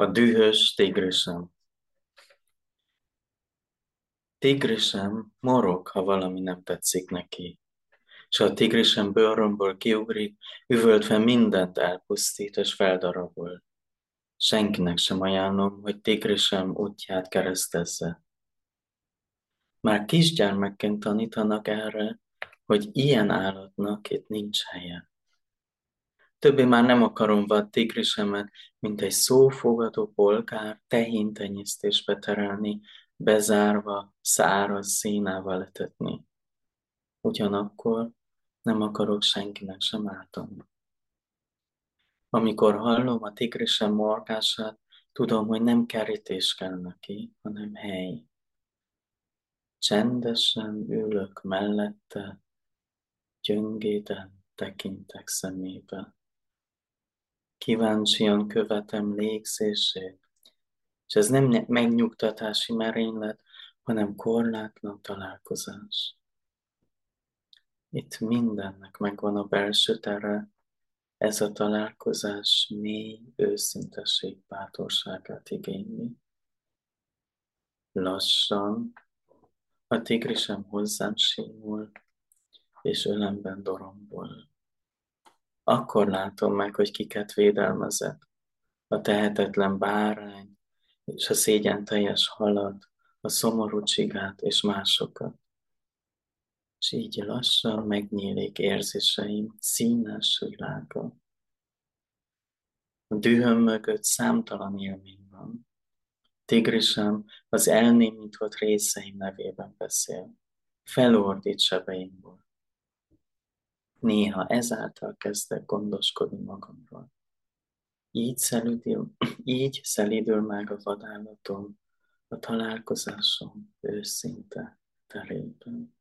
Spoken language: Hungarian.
A dühös tigrisem. Tigrisem morog, ha valami nem tetszik neki. És a tigrisem bőrömből kiugrik, üvöltve mindent elpusztít és feldarabol. Senkinek sem ajánlom, hogy tigrisem útját keresztezze. Már kisgyermekként tanítanak erre, hogy ilyen állatnak itt nincs helye. Többé már nem akarom vad tigrisemet, mint egy szófogadó polgár tehén tenyésztésbe terelni, bezárva, száraz színával etetni. Ugyanakkor nem akarok senkinek sem ártani. Amikor hallom a tigrisem morgását, tudom, hogy nem kerítés kell neki, hanem hely. Csendesen ülök mellette, gyöngéden tekintek szemébe. Kíváncsian követem légzését, és ez nem megnyugtatási merénylet, hanem korlátlan találkozás. Itt mindennek megvan a belső tere, ez a találkozás mély őszinteség bátorságát igényli. Lassan a tigrisem hozzám simul, és ölemben dorombol. Akkor látom meg, hogy kiket védelmezett. A tehetetlen bárány, és a szégyen teljes halat, a szomorú csigát és másokat. És így lassan megnyílik érzéseim színes világa. A dühöm mögött számtalan élmény van. Tigrisem az elnémított részeim nevében beszél, felordít sebeimből. Néha ezáltal kezdek gondoskodni magamról. Így szelidül, így szelidül meg a vadállatom, a találkozásom őszinte terében.